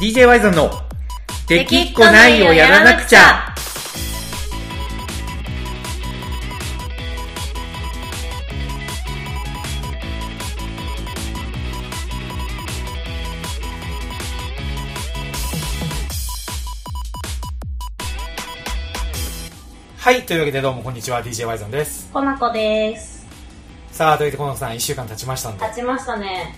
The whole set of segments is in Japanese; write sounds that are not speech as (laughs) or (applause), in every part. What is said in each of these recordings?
DJ ワイゾンの「できっこないをやらなくちゃ」はいというわけでどうもこんにちは DJ ワイゾンですコナコです。さあというわけでこのさん1週間経ちましたんで、はい立ちましたね。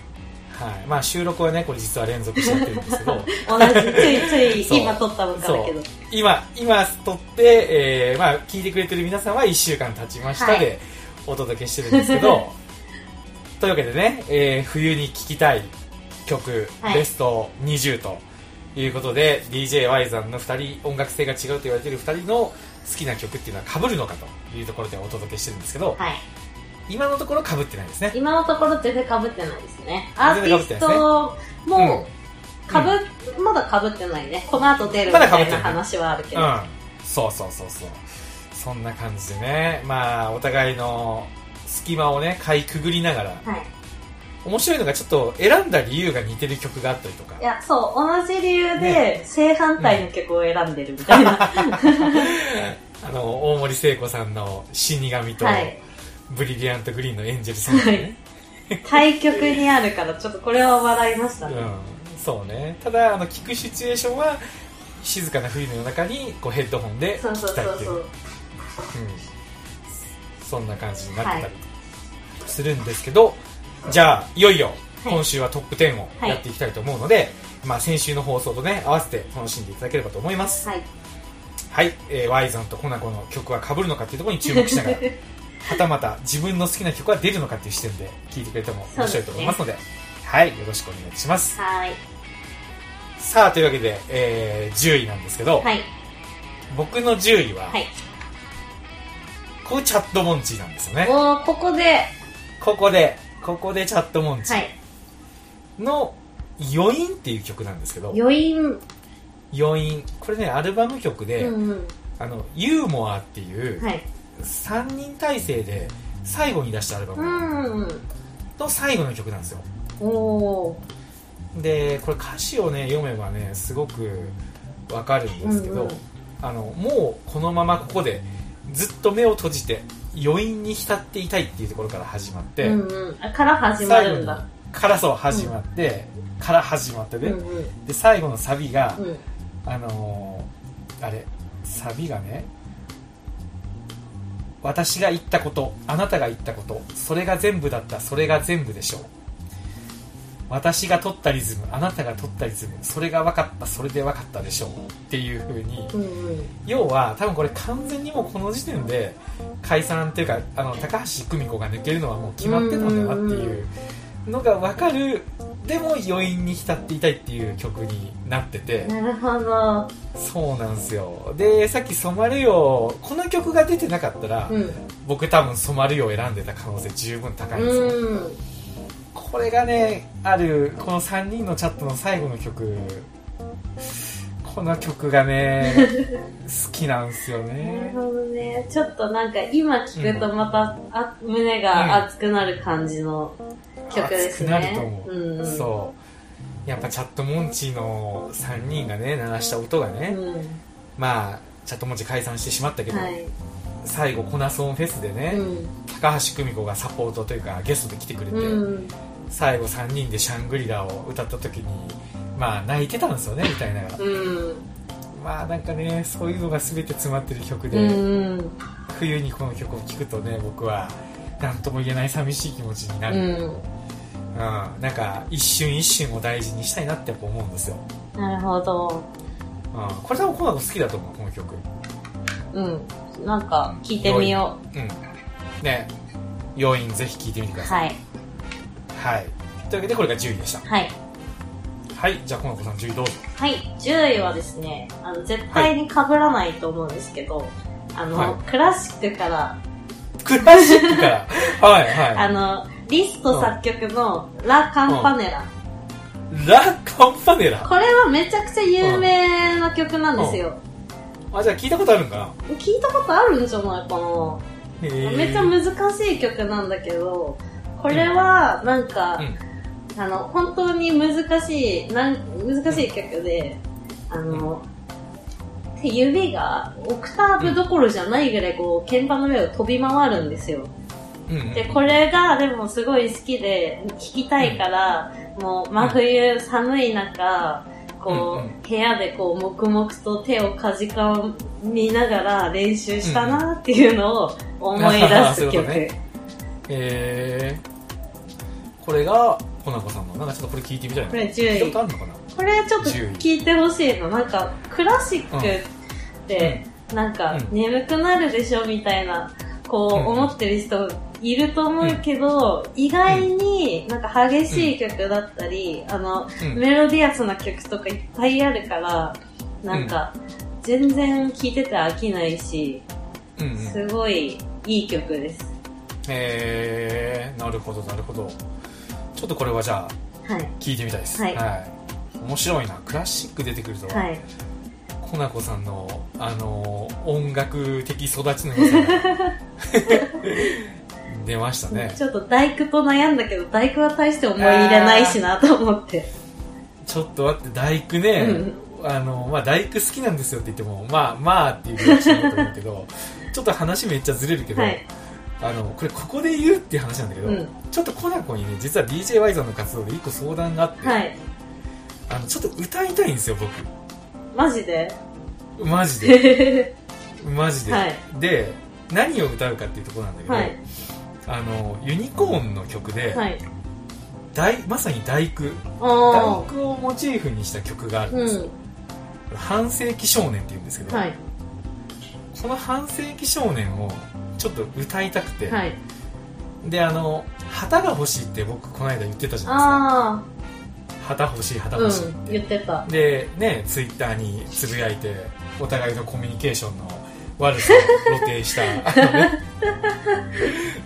まあ、収録はねこれ実は連続してやってるんですけど。(laughs) 同じ、ついつい今撮った分からけど。今今撮って、えーまあ、聞いてくれてる皆さんは1週間経ちましたはい。でお届けしてるんですけど、(laughs) というわけでね、えー冬に聴きたい曲、はい。ベスト20ということで DJY さんの2人音楽性が違うと言われている2人の好きな曲っていうのは被るのかというところでお届けしてるんですけど、はい。今のところ被ってないですね。今のところ全然被ってないですね。アーティストも、かぶ、まだ被ってないね。この後出るみたいな話はあるけど。うん、そうそうそうそう。そんな感じでね。まあお互いの隙間をねかいくぐりながら。はい。面白いのがちょっと選んだ理由が似てる曲があったりとか。いや、そう、同じ理由で正反対の曲を選んでるみたいな。(laughs) あの大森聖子さんの死神と、はい。ブリリアントグリーンのエンジェルさんね、対極にあるから、ちょっとこれは笑いましたね。うん、そうね。ただあの聞くシチュエーションは静かな冬の夜中にこうヘッドホンで聞きたいっていう。そうん、そんな感じになってたりするんですけど、じゃあいよいよはい。今週はトップ10をやっていきたいと思うので、まあ、先週の放送とね合わせて楽しんでいただければと思います。はい。はい、えー、ワイゾンとコナコの曲は被るのかっていうところに注目しながらはたまた自分の好きな曲は出るのかっていう視点で聴いてくれても面白いと思いますのではいよろしくお願いしますはい。さあというわけで、えー、10位なんですけど、はい。僕の10位は、はい。これチャットモンチーなんですよねおー、ここで、ここでここでチャットモンチーはい。の余韻っていう曲なんですけど余韻。余韻これねアルバム曲で、うんうん。あのユーモアっていうはい。3人体制で最後に出したアルバうムんうん。の最後の曲なんですよおー。でこれ歌詞をね読めばねすごくわかるんですけど、うんうんあのもうこのままここでずっと目を閉じて余韻に浸っていたいっていうところから始まって、うんうん。あから始まるんだ。からそう始まって、から始まってね、うんうん。で最後のサビが、うん。あのーあれサビがね私が言ったことあなたが言ったことそれが全部だったそれが全部でしょう。私が取ったリズムあなたが取ったリズムそれが分かったそれで分かったでしょう。っていう風にうんうん。要は多分これ完全にもうこの時点で解散っていうかあの高橋久美子が抜けるのはもう決まってたんだなっていうのが分かるでも余韻に浸っていたいっていう曲になっててなるほど。そうなんですよでさっき「染まるよ」この曲が出てなかったら、うん。僕多分「染まるよ」を選んでた可能性十分高いんですよ、うん。これがねあるこの3人のチャットの最後の曲この曲がね (laughs) 好きなんですよなるねほどね。ちょっとなんか今聞くとまた、あ胸が熱くなる感じの曲ですね。熱くなると思う、うんうん、そうやっぱチャットモンチーの3人がね鳴らした音がね、うん。まあチャットモンチー解散してしまったけど、はい。最後コナソンフェスでね、うん。高橋久美子がサポートというかゲストで来てくれて、うん。最後3人で「シャングリラ」を歌った時にまあ泣いてたんですよね歌いなうん。まあなんかねそういうのが全て詰まってる曲で、うん。冬にこの曲を聴くとね僕は何とも言えない寂しい気持ちになうる、うんん。なんか一瞬一瞬を大事にしたいなってやっぱ思うんですよ、なるほど。うん、これ多分コナコ好きだと思うこの曲うん。なんか聞いてみようんね要因ぜひ聴いてみてくう。ださいはい。はい、というわけでこれが10位でしたはい。はいじゃあコナコさん10位どうぞはい。10位はですね、あの、絶対に被らないと思うんですけど、あの、はいクラシックから、クラシックから。(laughs) はいはい。あの、リスト作曲のラ・カンパネラ。ラ・カンパネラ？これはめちゃくちゃ有名な曲なんですよ。あじゃあ聞いたことあるんかな？聞いたことあるんじゃないかな。めっちゃ難しい曲なんだけど、これはなんか、うん。あの、本当に難しい、なん難しい曲で、あの、指がオクターブどころじゃないぐらいこう、鍵盤の上を飛び回るんですよ。で、これがでもすごい好きで弾きたいから、もう真冬寒い中、こう、部屋でこう黙々と手をかじかみながら練習したなっていうのを思い出す曲。(laughs) いうことね。えー、これがコナコさんのなんかちょっとこれ聞いてみたいな。これ10位聞いたことあるのかな？これちょっと聞いてほしいの。なんか、クラシックって、なんか、うん。眠くなるでしょみたいな、こう、うん思ってる人いると思うけど、意外になんか激しい曲だったり、あの、うん。メロディアスな曲とかいっぱいあるから、なんか、全然聴いてて飽きないし、すごいいい曲です。えー、なるほどなるほど。ちょっとこれはじゃあはい。聞いてみたいです。はい。面白いな。クラシック出てくると、はい。コナコさんのあの音楽的育ちの良さが (laughs) 出ましたねちょっと大工と悩んだけど、大工は大して思い入れないしなと思って。ちょっと待って大工ね、うんあのまあ、大工好きなんですよって言ってもまあまあっていうリアクションだと思うけど (laughs) ちょっと話めっちゃずれるけど、はい。あのこれここで言うっていう話なんだけど、うんちょっとコナコにね実は DJY さんの活動で一個相談があって、はい。あのちょっと歌いたいんですよ僕マジで？マジで？(laughs) マジで、はいで何を歌うかっていうところなんだけど、はい。あのユニコーンの曲で、はい。大まさに大工あ大工をモチーフにした曲があるーんですよ、う半世紀少年っていうんですけん。ど、はい。この半世紀少年をちょっと歌いたくて、はい。であの旗が欲しいって僕この間言ってたじゃないあですか旗欲しい旗欲しい。っん。て、言ってた。でねツイッターにつぶやいてお互いのコミュニケーションの悪さを露呈した。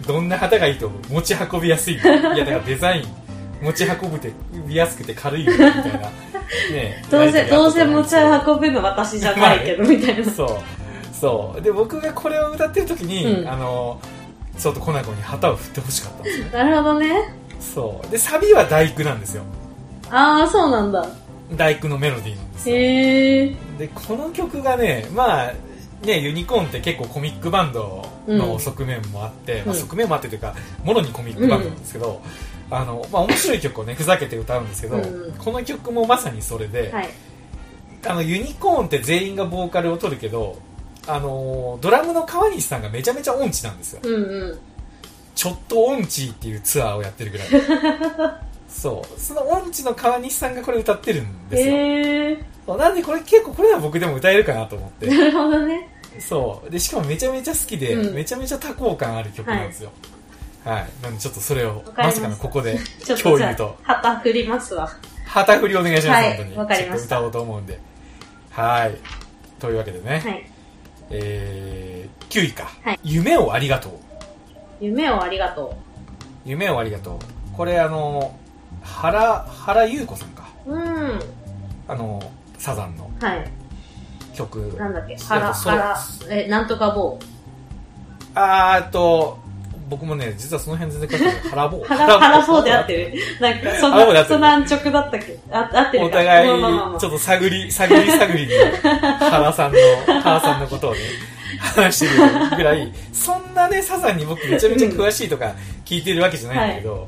(laughs) どんな旗がいいと持ち運びやすいいやだからデザイン。持ち運ぶてやすくて軽いよみたいな。ね (laughs) どうせ、どうせ持ち運運ぶの私じゃないけど、みたいな。そう。そう。で僕がこれを歌ってる時に、うん。あのちょっとコナコに旗を振ってほしかったんですよね。なるほどね。そう。でサビは大工なんですよああ、そうなんだ。大工のメロディーなんですよへえ。でこの曲がねまあねユニコーンって結構コミックバンドの側面もあって、まあ、うん側面もあってというかもろにコミックバンドなんですけど、あのまあ、面白い曲をねふざけて歌うんですけど、うんこの曲もまさにそれで、はい。あのユニコーンって全員がボーカルを取るけどあのドラムの川西さんがめちゃめちゃ音痴なんですようんうん。ちょっと音痴っていうツアーをやってるぐらい (laughs) そう。その音痴の川西さんがこれ歌ってるんですよ、へえ。そう。なんでこれ結構これは僕でも歌えるかなと思って。(laughs) なるほどね。そう。でしかもめちゃめちゃ好きで、うん。めちゃめちゃ多幸感ある曲なんですよ。はい、なんでちょっとそれをまさかのここで (laughs) 共有と。あ、旗振りますわ。旗振りお願いします、はい本当に。わかりました。ちょっと歌おうと思うんで。はい。というわけでね、はい。えー、9位か、はい。夢をありがとう。夢をありがと夢をありがとう。これあの原原優子さんか。う。うん。あのサザンの。はい。曲。なんだっけ？えっと腹、それ。腹、え、なんとか棒。あーっと僕もね実はその辺全然書いてない。腹棒腹、腹そうで合ってる。(laughs) なんか、そんな、そんな安直だったっけ？あ合ってる。かお互いちょっと探り探り探りに (laughs) 原さんの原さんのことをね話してるぐらい。そんなねサザンに僕めちゃめちゃ詳しいとか聞いてるわけじゃないんだけど、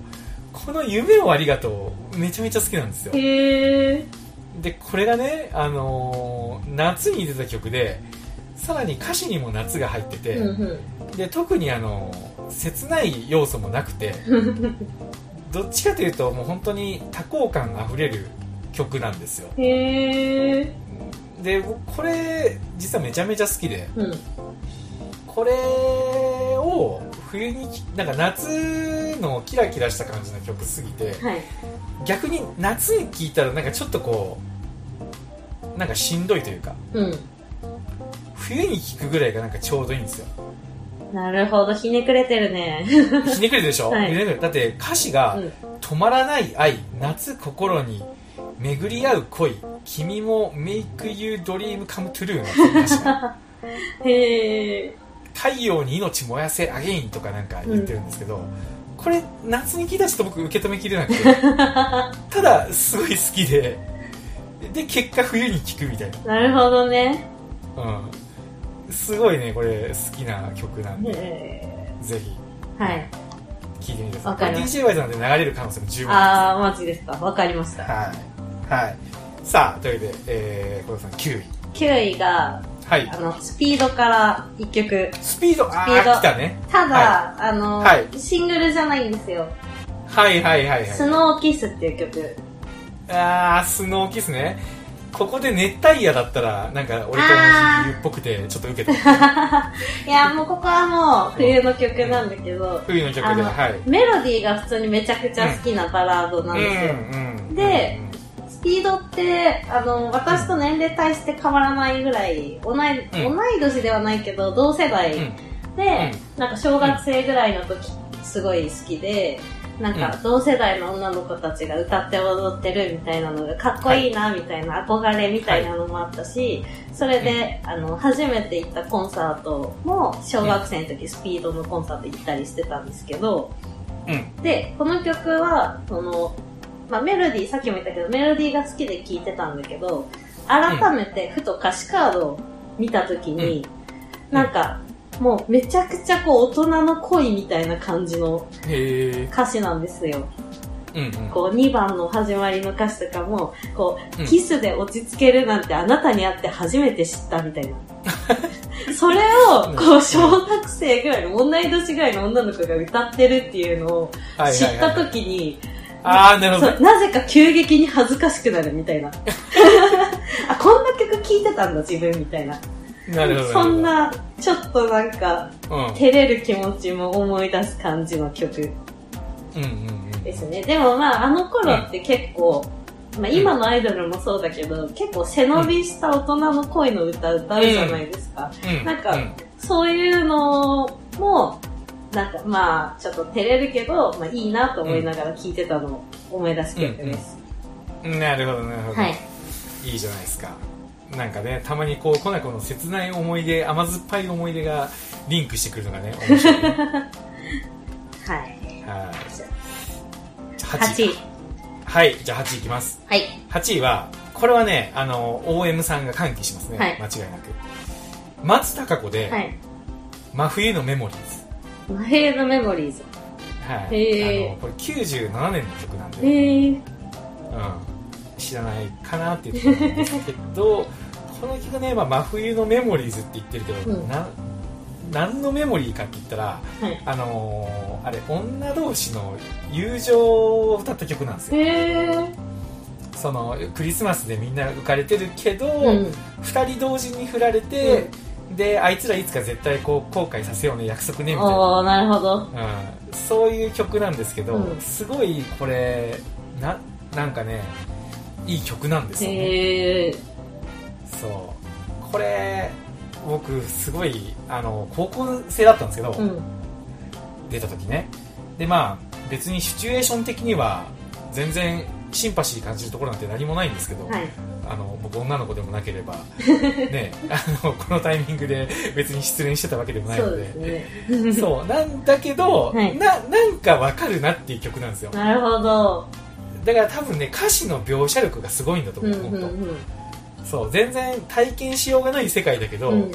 この「夢をありがとう」めちゃめちゃ好きなんですよへえ。でこれがね、あのー夏に出た曲でさらに歌詞にも夏が入ってて、うんで特に、あのー切ない要素もなくてうん。(laughs) どっちかというともう本当に多幸感あふれる曲なんですよへえ。で僕これ実はめちゃめちゃ好きでうん。これを冬になんか夏のキラキラした感じの曲すぎてはい。逆に夏に聴いたらなんかちょっとこうなんかしんどいというかうん。冬に聴くぐらいがなんかちょうどいいんですよなるほど、ひねくれてるね。ひねくれてるでしょ、(laughs) はいだって歌詞が、うん止まらない愛夏心に巡り合う恋君も Make You Dream Come True の歌詞が (laughs) へえ。太陽に命燃やせアゲインとかなんか言ってるんですけど、これ夏に聞いたらちょっと僕受け止めきれなくて。(laughs) ただすごい好きで。で結果冬に聴くみたいな。なるほどね。うん、すごいねこれ好きな曲なんで、へぜひ。ーはい。聴いてみてください。DJ ワイズなんで流れる可能性も十分あー、マジですか。わかりました。はい、はい、さあというわけで、えー、小田さん9位9位が、はい。あの、スピードから1曲。スピードあスピード。たね。ただ、はあの、はい。シングルじゃないんですよ。はいはいはいはい。スノーキスっていう曲。あースノーキスね。ここで熱帯夜だったらなんか俺と同じ理由っぽくてちょっと受けて。(laughs) いや、もうここはもう冬の曲なんだけど、冬の曲ではい。メロディーが普通にめちゃくちゃ好きなバラードなんですよ。うん。でスピードって、あの、私と年齢対して変わらないぐらい、同い、うん。同い年ではないけど、同世代うん。で、なんか小学生ぐらいの時、すごい好きで、なんか同世代の女の子たちが歌って踊ってるみたいなのがかっこいいなみたいな憧れみたいなのもあったし、それで、あの、初めて行ったコンサートも小学生の時スピードのコンサート行ったりしてたんですけど、うん。で、この曲は、その、まあ、メロディー、さっきも言ったけど、メロディーが好きで聴いてたんだけど、改めてふと歌詞カードを見たときに、うん。なんか、もうめちゃくちゃこう大人の恋みたいな感じの歌詞なんですよ。うんうん。こう2番の始まりの歌詞とかも、こう、うん。キスで落ち着けるなんてあなたに会って初めて知ったみたいな。(laughs) それを、こう、小学生ぐらいの、同い年ぐらいの女の子が歌ってるっていうのをはい。知った時に、ああなるほど。そうなぜか急激に恥ずかしくなるみたいな。(laughs) あ、こんな曲聴いてたんだ自分みたいな。なるほどそんな、ちょっとなんか、うん。照れる気持ちも思い出す感じの曲。うんうんうん。ですね。でもまあ、あの頃って結構、まあ今のアイドルもそうだけど、結構背伸びした大人の恋の歌歌うじゃないですか。うん。なん。かうん。そういうのも、なんかまあ、ちょっと照れるけど、まあいいなと思いながら聴いてたのを思い出す曲です。なるほどなるほど、はい。いいじゃないですかなんかねたまにこうコナコの切ない思い出甘酸っぱい思い出がリンクしてくるのがね面白いね (laughs) はい。はい8 8位位。はいじゃあ8位いきますはい。8位はこれはねあの OM さんが歓喜しますね、はい間違いなく松たか子で、はい。真冬のメモリーズ真冬のメモリーズ。はい、あのこれ97年の曲なんで。うん、知らないかなって言ってたんですけど (laughs) この曲ね、まあ、真冬のメモリーズって言ってるけど、うんな何のメモリーかって言ったら、はい。あのーあれ女同士の友情を歌った曲なんですよ。そのクリスマスでみんな浮かれてるけど、うん。二人同時に振られて、であいつらいつか絶対こう後悔させようね約束ねみたいななるほど。うん、そういう曲なんですけど、うんすごいこれななんかねいい曲なんですよね。そうこれ僕すごいあの高校生だったんですけど、うん。出た時ねでまあ別にシチュエーション的には全然シンパシー感じるところなんて何もないんですけど、はい。あの僕女の子でもなければ (laughs) ねあのこのタイミングで別に失恋してたわけでもないそうのでですね。そうなんだけど、はいななんかわかるなっていう曲なんですよなるほど。だから多分ね歌詞の描写力がすごいんだとうん思う、うん本当そう全然体験しようがない世界だけど、うん。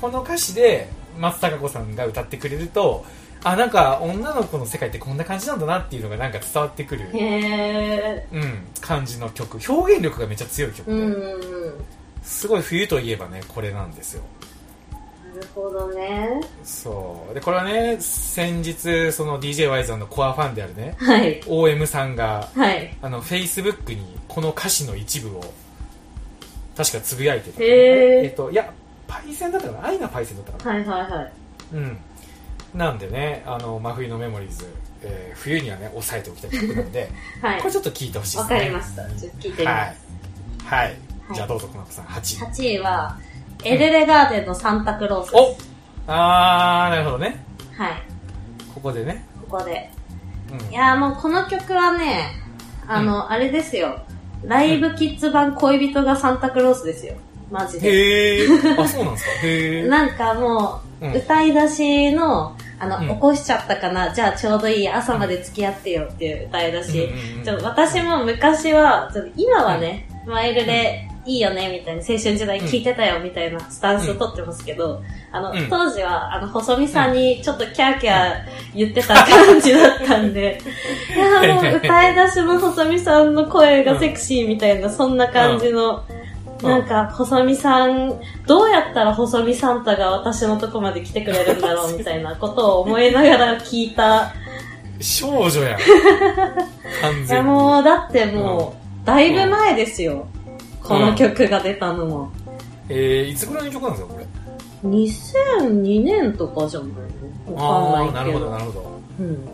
この歌詞で松たか子さんが歌ってくれるとあなんか女の子の世界ってこんな感じなんだなっていうのがなんか伝わってくる。うん、感じの曲表現力がめっちゃ強い曲で。すごい冬といえばねこれなんですよなるほどね。そうでこれはね先日その d j ワイザーのコアファンであるねはい。OM さんがはい。あの Facebook にこの歌詞の一部を確かつぶやいてた、へーえっといやパイセンだったかな？愛なパイセンだったかな？はいはいはい。うんなんでねあの真冬のメモリーズ、えー冬にはね押さえておきたい曲なんで、(laughs) はいこれ。ちょっと聞いてほしいでわすねかりました。ちょっと聞いてみはます。い、はいじゃあどうぞこの子さん8位8位は、エルレガーデンのサンタクロース。おあーなるほどねはい。ここでね、ここで。うんいやーもうこの曲はね、あの、あれですよ。ライブキッズ版恋人がサンタクロースですよ。マジで。へえあそうなんですかへえ (laughs) なんかもうんう、歌い出しの、あの、うん。起こしちゃったかな、じゃあちょうどいい朝まで付き合ってよっていう歌いだし、うん私も昔は、ちょっと今はね、マイルでいいよね、みたいな、青春時代聞いてたよ、みたいなスタンスを取ってますけど、あの、うん。当時は、あの、細見さんにちょっとキャーキャー言ってた感じだったんで、(laughs) いや、もう歌い出しの細見さんの声がセクシーみたいな、そんな感じの、うんなんか、細見さん、どうやったら細見サンタが私のとこまで来てくれるんだろうみたいなことを思いながら聞いた。少女やん。(laughs) 完いや全に。もう、だってもう、だいぶ前ですよ。この曲が出たのも。えー、いつぐらいの曲なんですか、これ？2002年とかじゃないの？わかんああー、なるほど、ないけど。なるほど。うん。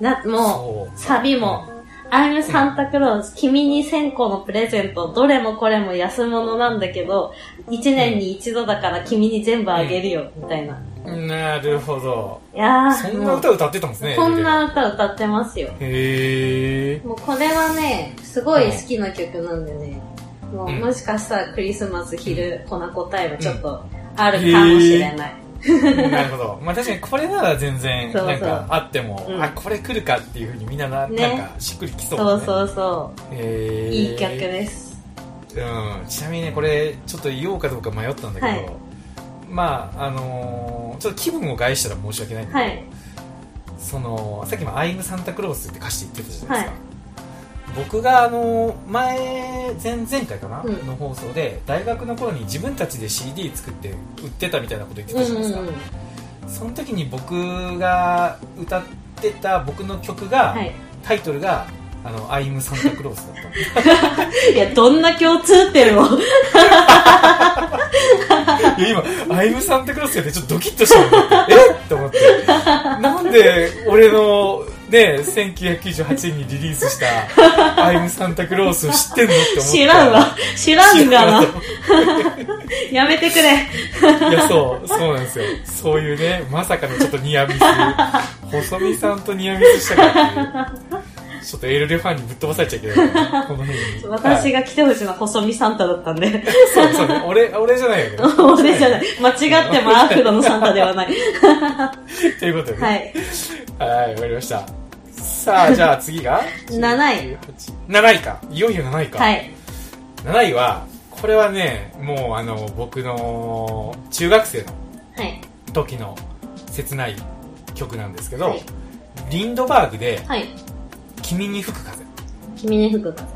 な、も、そうサビも、I'm Santa Claus、君に1000個のプレゼント、どれもこれも安物なんだけど、1年に一度だから君に全部あげるよ、みたいな。なるほど。いやー、そんな歌歌ってたんですね。こんな歌歌ってますよ。へえ。もうこれはね、すごい好きな曲なんでね、もううんもしかしたらクリスマス昼、粉子タイムちょっとあるかもしれない。なるほど。まあ確かにこれなら全然、なんかあっても、うんあ、これ来るかっていうふうにみんなな、んかしっくりきそうそう。そうそう。いい曲です。うん。ちなみにね、これ、ちょっと言おうかどうか迷ったんだけど、はいまあ、あのーちょっと気分を害したら申し訳ないんだけど、はい。その、さっきもアイムサンタクロースって歌詞言ってたじゃないですか。僕があの前前々回かな、うんの放送で大学の頃に自分たちで CD 作って売ってたみたいなこと言ってうんたじゃないですか、うんうん。その時に僕が歌ってた僕の曲が、はい。タイトルが「あのアイムサンタクロース」だった (laughs) いや、どんな共通点を。(laughs) いや今、アイムサンタクロースやってちょっとドキッとしたえ？っと思って。なんで俺のね、1998年にリリースしたアイムサンタクロースを知ってんのって思った。知らんわ。知らんがな知。(laughs) やめてくれ。いや、そう、そうなんですよ。そういうね、まさかのちょっとニアミス。細見さんとニアミスしたからっていう。ちょっとエルレファンにぶっ飛ばされちゃいけない。(laughs) この辺に。私が来てほしいのは細見サンタだったんで。そうそうね。俺、俺じゃないよね。(laughs) 俺じゃない。間違ってもアフロのサンタではない。(laughs) ということでね。はい。はい、わかりました。さあ、じゃあ次が？7位。7位か。いよいよ7位か。はい。7位は、これはね、もうあの、僕の中学生のはい。時の切ない曲なんですけど、はいリンドバーグで、はい。君に吹く風。君に吹く風。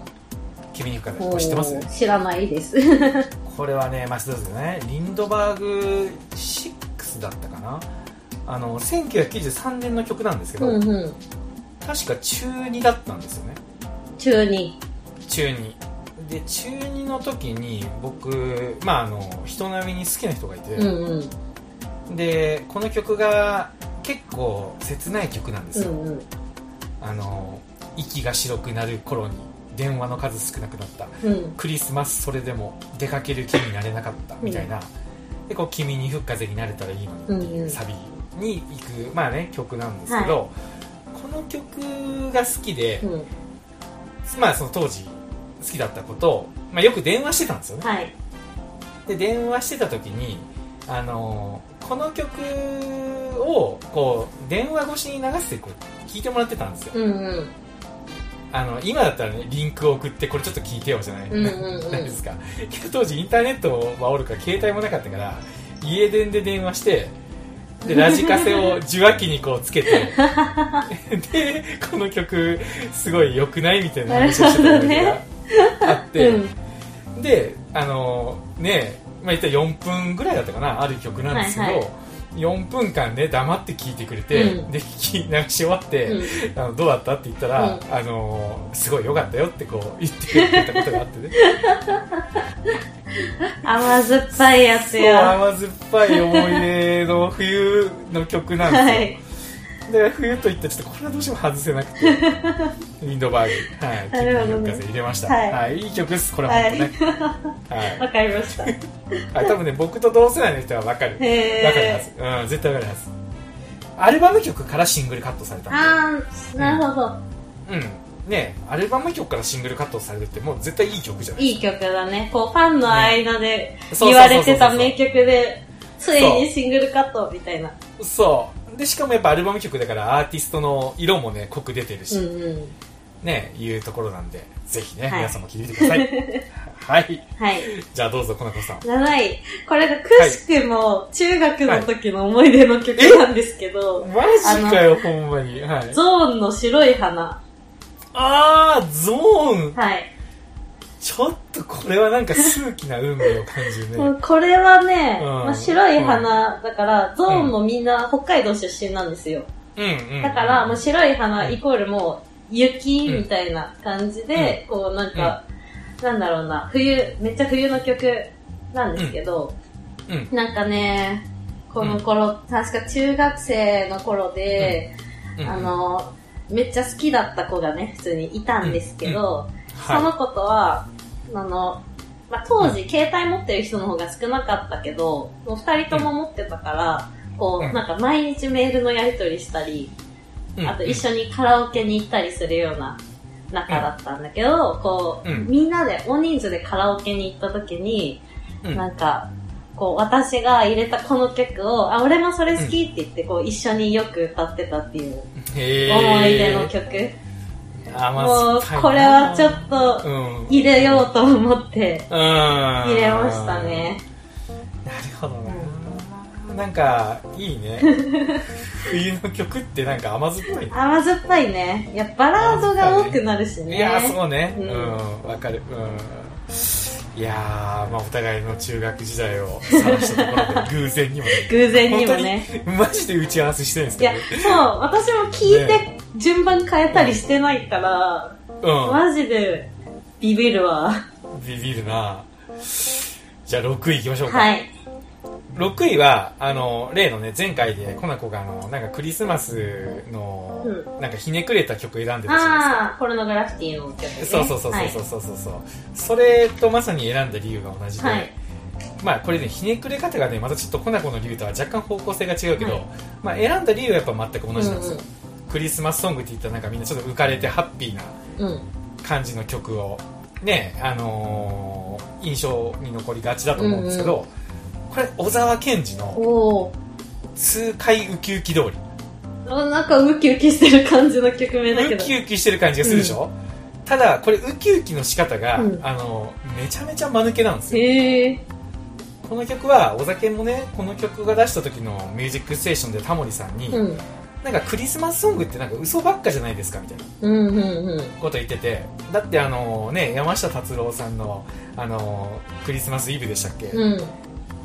君に吹く風。これ知ってます？知らないです。(laughs) これはね、まあ、そうですよね。リンドバーグ6だったかなあの、1993年の曲なんですけど、うんうん。確か中2だったんですよね。中に。中2で中2の時に僕まああの人並みに好きな人がいて、うんうん。でこの曲が結構切ない曲なんですよ、うんうん。あの息が白くなる頃に電話の数少なくなったうん。クリスマスそれでも出かける気になれなかったみたいな、でこう君に吹く風になれたらいいのにっていうサビに行く、まあね曲なんですけど、この曲が好きで、うん。まあその当時好きだった子と、まあ、よく電話してたんですよねはい。で電話してた時にあのこの曲をこう電話越しに流してこう聞いてもらってたんですよ、うんうん。あの今だったらねリンクを送ってこれちょっと聞いてよじゃない、(laughs) ないですか？当時インターネットはおるから携帯もなかったから家電で電話してでラジカセを受話器にこうつけて (laughs) でこの曲すごい良くないみたいな話をしてた時があって、うん。であのねまあ、言ったら4分ぐらいだったかなある曲なんですけど、はいはい4分間ね黙って聴いてくれて、うん。で聞き流し終わって、うん。あのどうだった？って言ったら、うん。あのすごい良かったよってこう言ってくれたことがあってね。甘酸っぱいやつそうや。甘酸っぱい思い出の冬の曲なんですよ、はい。で冬といってちょっとこれはどうしても外せなくて。(laughs) ウィンドバーグ。はい。風入れました、はい。はい、いい曲です。これは本当ね、はい。わかりました。(laughs) はい、多分ね僕と同世代の人は分かる。へー。分かるはず、うん、絶対分かるはず。アルバム曲からシングルカットされたんあー、なるほど。でうん。ねアルバム曲からシングルカットされるってもう絶対いい曲じゃないいい曲だね。こう、ファンの間で言われてた名曲で、ついにシングルカットみたいな。そうでしかもやっぱアルバム曲だからアーティストの色もね濃く出てるし、うんうん。ねいうところなんでぜひね、はい皆さんも聴いてください (laughs) はいはい。じゃあどうぞコナコさん7位。これがくしくも中学の時の思い出の曲なんですけど、マジかよほんまにはいゾーンの白い花。あーゾーンはい。ちょっとこれはなんか数奇な運命を感じるね。これはね、うん。まあ、白い花だから、ゾーンもみんな北海道出身なんですよ。うんうんだから、もう白い花うん。イコールもう雪みたいな感じで、こうなんか、なんだろうな、冬、めっちゃ冬の曲なんですけど、うん。なんかね、この頃、確か中学生の頃で、うん。あの、めっちゃ好きだった子がね、普通にいたんですけど、そのは子とは、あの、まあ、当時、携帯持ってる人の方が少なかったけど、もう二人とも持ってたから、こうん。う、なんか毎日メールのやり取りしたり、いあと一緒にカラオケに行ったりするような仲だったんだけど、こう、うん。みんなで、大人数でカラオケに行った時に、うん。なんか、こう、私が入れたこの曲を、あ、俺もそれ好きって言って、こう、一緒によく歌ってたっていう思い出の曲。もうこれはちょっとうん。入れようと思ってうん。入れましたね。なるほどな、なんかいいね。(laughs) 冬の曲ってなんか甘酸っぱいね。甘酸っぱいね。いや、バラードが多くなるしね。いやーそうね。ううんんわ、かる。うん。いやーまあお互いの中学時代を探したところで偶然にもね。偶然にもね。(laughs) マジで打ち合わせしてるんですいやけど。ね、そう、私も聞いて順番変えたりしてないから、うんマジでビビるわ。ビビるなじゃあ6位いきましょうか、はい。6位はあの例のね前回でコナコがあのなんかクリスマスの、うなんかひねくれた曲選んでたじゃないですかああ、ポルノグラフィティの曲ね。そうそうそうそうはいそうそうそうそう、それとまさに選んだ理由が同じで、はいまあこれねひねくれ方がねまたちょっとコナコの理由とは若干方向性が違うけど、はいまあ選んだ理由はやっぱ全く同じなんですよ、うんクリスマスソングって言ったらなんかみんなちょっと浮かれてハッピーなうん。感じの曲をねあのー印象に残りがちだと思うんですけど、これ小沢健二のお「痛快ウキウキ通り」お。なんかウキウキしてる感じの曲名だけど。ウキウキしてる感じがするでしょ、ただこれウキウキの仕方が、うんあのめちゃめちゃ間抜けなんですよへえ。この曲はお酒もねこの曲が出した時の「ミュージックステーション」でタモリさんに、うん。なんかクリスマスソングってなんか嘘ばっかじゃないですかみたいな。こと言っててだってあのね山下達郎さんのあのクリスマスイブでしたっけ、うん。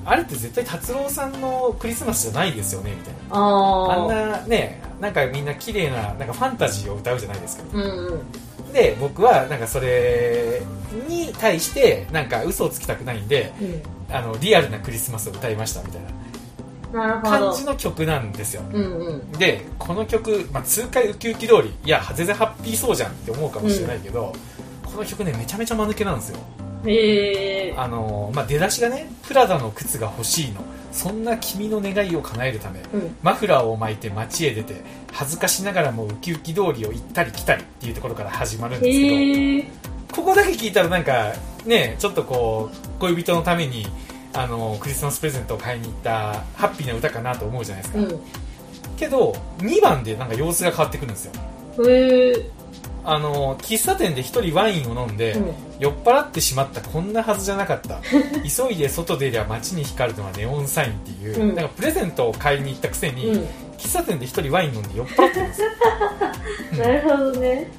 あれって絶対達郎さんのクリスマスじゃないですよねみたいなあんなねなんかみんな綺麗ななんかファンタジーを歌うじゃないですかうんうん。で僕はなんかそれに対してなんか嘘をつきたくないんでうん。あのリアルなクリスマスを歌いましたみたいな感じ。の曲なんですようんうん。でこの曲、まあ、痛快ウキウキ通りいや全然ハッピーそうじゃんって思うかもしれないけど、この曲ねめちゃめちゃ間抜けなんですよへえ。あの、まあ、出だしがねプラダの靴が欲しいのそんな君の願いを叶えるためうん。マフラーを巻いて街へ出て恥ずかしながらもウキウキ通りを行ったり来たりっていうところから始まるんですけどへえ。ここだけ聞いたらなんかねちょっとこう恋人のためにあのクリスマスプレゼントを買いに行ったハッピーな歌かなと思うじゃないですか、うん。けど2番でなんか様子が変わってくるんですよ。へえ。あの喫茶店で一人ワインを飲んで、うん。酔っ払ってしまったこんなはずじゃなかった。(laughs) 急いで外出りゃ街に光るのはネオンサインっていう、うん。なんかプレゼントを買いに行ったくせに、うん。喫茶店で一人ワイン飲んで酔っ払ってるんですよ。(laughs) なるほどね。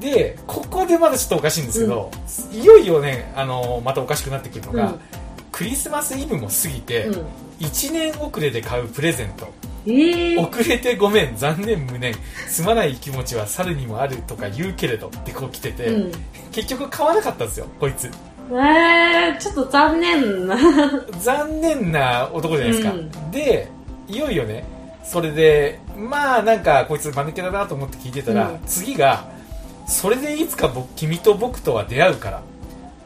でここでまだちょっとおかしいんですけど、いよいよねあのまたおかしくなってくるのが、うんクリスマスイブも過ぎて、うん。1年遅れで買うプレゼントええ。遅れてごめん残念無念すまない気持ちは猿にもあるとか言うけれどってこう来てて、うん。結局買わなかったんですよこいつえー、ちょっと残念な。残念な男じゃないですか、うんでいよいよねそれでまあなんかこいつ間抜けだなと思って聞いてたら、うん次がそれでいつか僕君と僕とは出会うから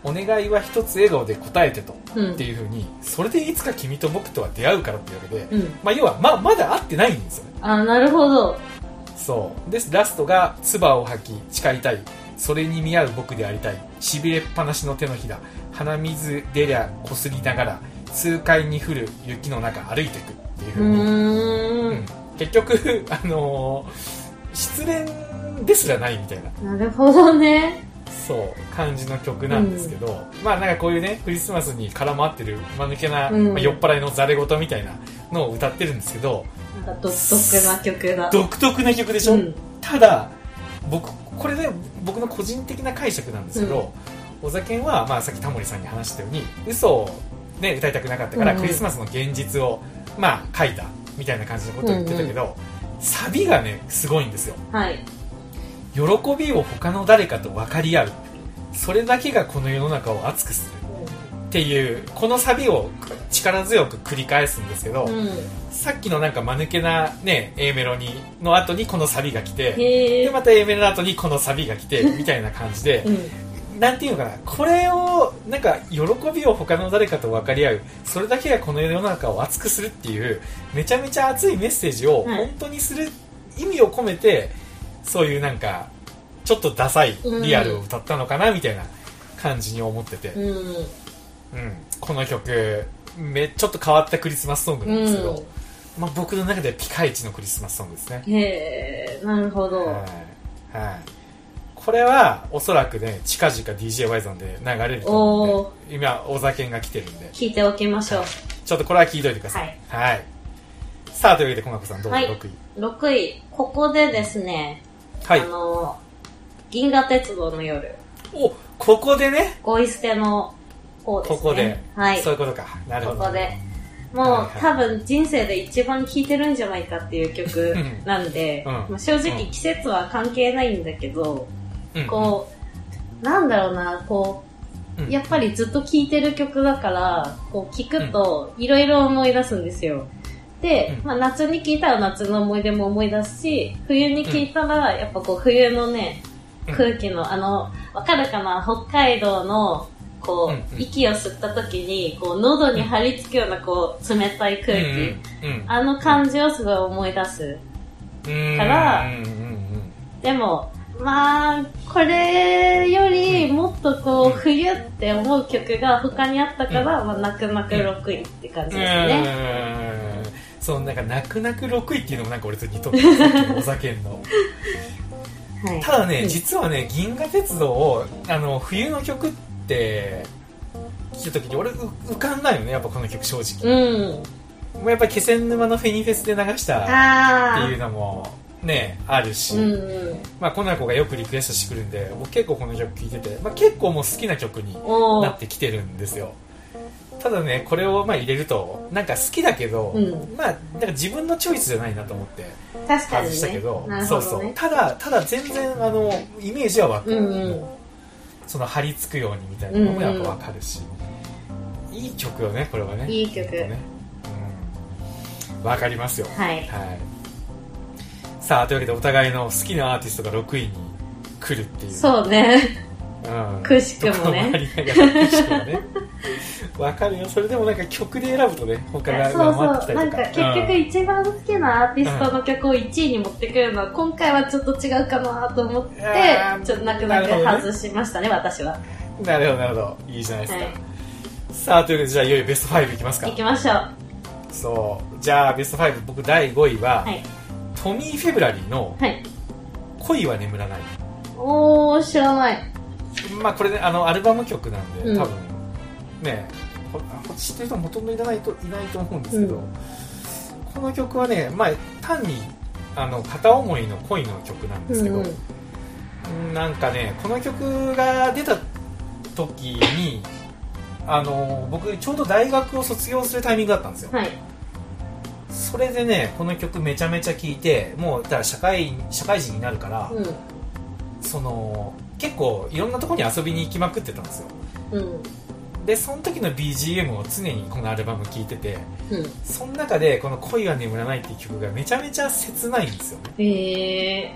お願いは一つ笑顔で答えてと、うん。っていうふうにそれでいつか君と僕とは出会うからっていうわけで、うん。まあ、要はままだ会ってないんですよね。あ、なるほど。そう。でラストが唾を吐き誓いたい。それに見合う僕でありたい。しびれっぱなしの手のひら。鼻水出りゃこすりながら痛快に降る雪の中歩いていくっていうう風に、ーうん。ん。結局あの失恋ですらないみたいな。なるほどね。そう感じの曲なんですけど、まあなんかこういうねクリスマスに絡まってる間抜けな、うん。まあ酔っ払いのざれ言みたいなのを歌ってるんですけどなんか独特な曲だ。独特な曲でしょ、うん。ただ僕これね僕の個人的な解釈なんですけど、お酒は、まあ、さっきタモリさんに話したように嘘を、ね、歌いたくなかったから、うん。うんクリスマスの現実を、まあ、書いたみたいな感じのことを言ってたけど、サビがねすごいんですよ。はい。喜びを他の誰かと分かり合うそれだけがこの世の中を熱くするっていうこのサビを力強く繰り返すんですけど、うん。さっきのなんか間抜けな、ね、A メロにの後にこのサビが来て。でまた A メロの後にこのサビが来て (laughs) みたいな感じでうん。なんていうのかなこれをなんか喜びを他の誰かと分かり合うそれだけがこの世の中を熱くするっていうめちゃめちゃ熱いメッセージをはい本当にする意味を込めて、そういうなんかちょっとダサいリアルを歌ったのかなみたいな感じに思ってて、うん。うん。この曲めちょっと変わったクリスマスソングなんですけど、まあ、僕の中ではピカイチのクリスマスソングですね。うん。へえ、なるほど。はい、はい、これはおそらくね近々 DJY ゾンで流れると思うんで今お酒が来てるんで。聞いておきましょう。ちょっとこれは聞いといてください。はい、さあというわけでこまこさんどうぞ。はい。6位。6位、ここでですね、はい、あの、銀河鉄道の夜、おここでね？ゴイ捨ての方ですね。ここで、はい。そういうことか。なるほど。ここで。もう、はいはい。多分人生で一番聴いてるんじゃないかっていう曲なんで、うん。まあ正直季節は関係ないんだけど、うん。こう、なんだろうな、こう、うん。やっぱりずっと聴いてる曲だから、こう聴くといろいろ思い出すんですよ。まあ夏に聴いたら夏の思い出も思い出すし、冬に聴いたらやっぱこう冬のね、うん。空気の、あの、わかるかな北海道の、こう、息を吸った時に、こう、喉に張り付くような、こう、冷たい空気。あの感じをすごい思い出す。うんからでも、まあ、これよりもっとこう、うん冬って思う曲が他にあったから、まあ、泣く泣く6位って感じですね。うんそうなんか泣く泣く6位っていうのもなんか俺と似とっきのお酒のはい。ただね、うん実はね銀河鉄道をあの冬の曲って聞いた時に俺う浮かんないよねやっぱこの曲正直、うん。もうやっぱり気仙沼のフェニフェスで流したってあいうのもねあるし、ー。うんうん。まあ、コナコがよくリクエストしてくるんで僕結構この曲聴いてて、まあ、結構もう好きな曲に。なってきてるんですよただねこれをまあ入れるとなんか好きだけど、うん。まあなんか自分のチョイスじゃないなと思って確かに外したけねど。なるそうそう。ただただ全然あのイメージは湧く、うんうん。その張り付くようにみたいなのもやっぱ分かるし、いい曲よねこれはね。いい曲。ね、うん、分かりますよ。はい。はい。さあというわけでお互いの好きなアーティストが6位に来るっていう。そうね。うん、くしくもね。(laughs) わかるよ。それでもなんか曲で選ぶとね他がそうそう。なんかか結局一番好きなアーティストの曲を1位に持ってくるのは、今回はちょっと違うかなと思ってちょっと泣く泣く外しましたね、私は。うんなるほどなるほど。いいじゃないですか、はい。さあというわけでじゃあいよいよベスト5いきますか。行きましょう。そう。じゃあベスト5僕第5位は、はい。トミー・フェブラリーのはい。「恋は眠らない。おー、知らない。」まあこれねあのアルバム曲なんで、うん。多分。ねほ知ってる人はほとんどいらないといないと思うんですけど、うん。この曲はね、まあ、単にあの片思いの恋の曲なんですけど、うんうん。なんかねこの曲が出た時にあの僕ちょうど大学を卒業するタイミングだったんですよ。はい。それでねこの曲めちゃめちゃ聴いてもうだから社会社会人になるから、うん。その結構いろんなところに遊びに行きまくってたんですようん。でその時の BGM を常にこのアルバム聴いててうん。その中でこの「恋は眠らない」っていう曲がめちゃめちゃ切ないんですよねえ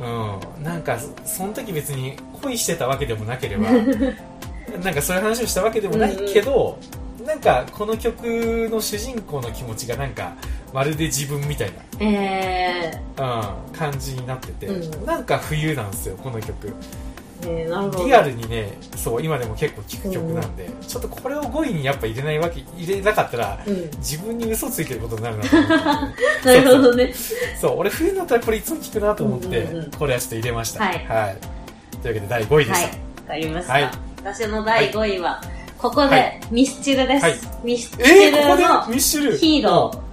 うんなんかその時別に恋してたわけでもなければ (laughs) なんかそういう話をしたわけでもないけど、なんかこの曲の主人公の気持ちがなんかまるで自分みたいー。えな、うん、感じになってて、うんなんか冬なんですよこの曲えー、リアルにねそう今でも結構聴く曲なんで、ちょっとこれを5位にやっぱ入れないわけ入れなかったらうん。自分に嘘ついてることになるなと思って。(laughs) なるほどね。そう。俺冬になったらこれいつも聴くなと思って、うんうんうん。これはちょっと入れました。はい。というわけで第5位ではい。した、わかりました、はい。私の第5位は、ここはでい。ミスチルです、はい。ミスチルのヒーロー。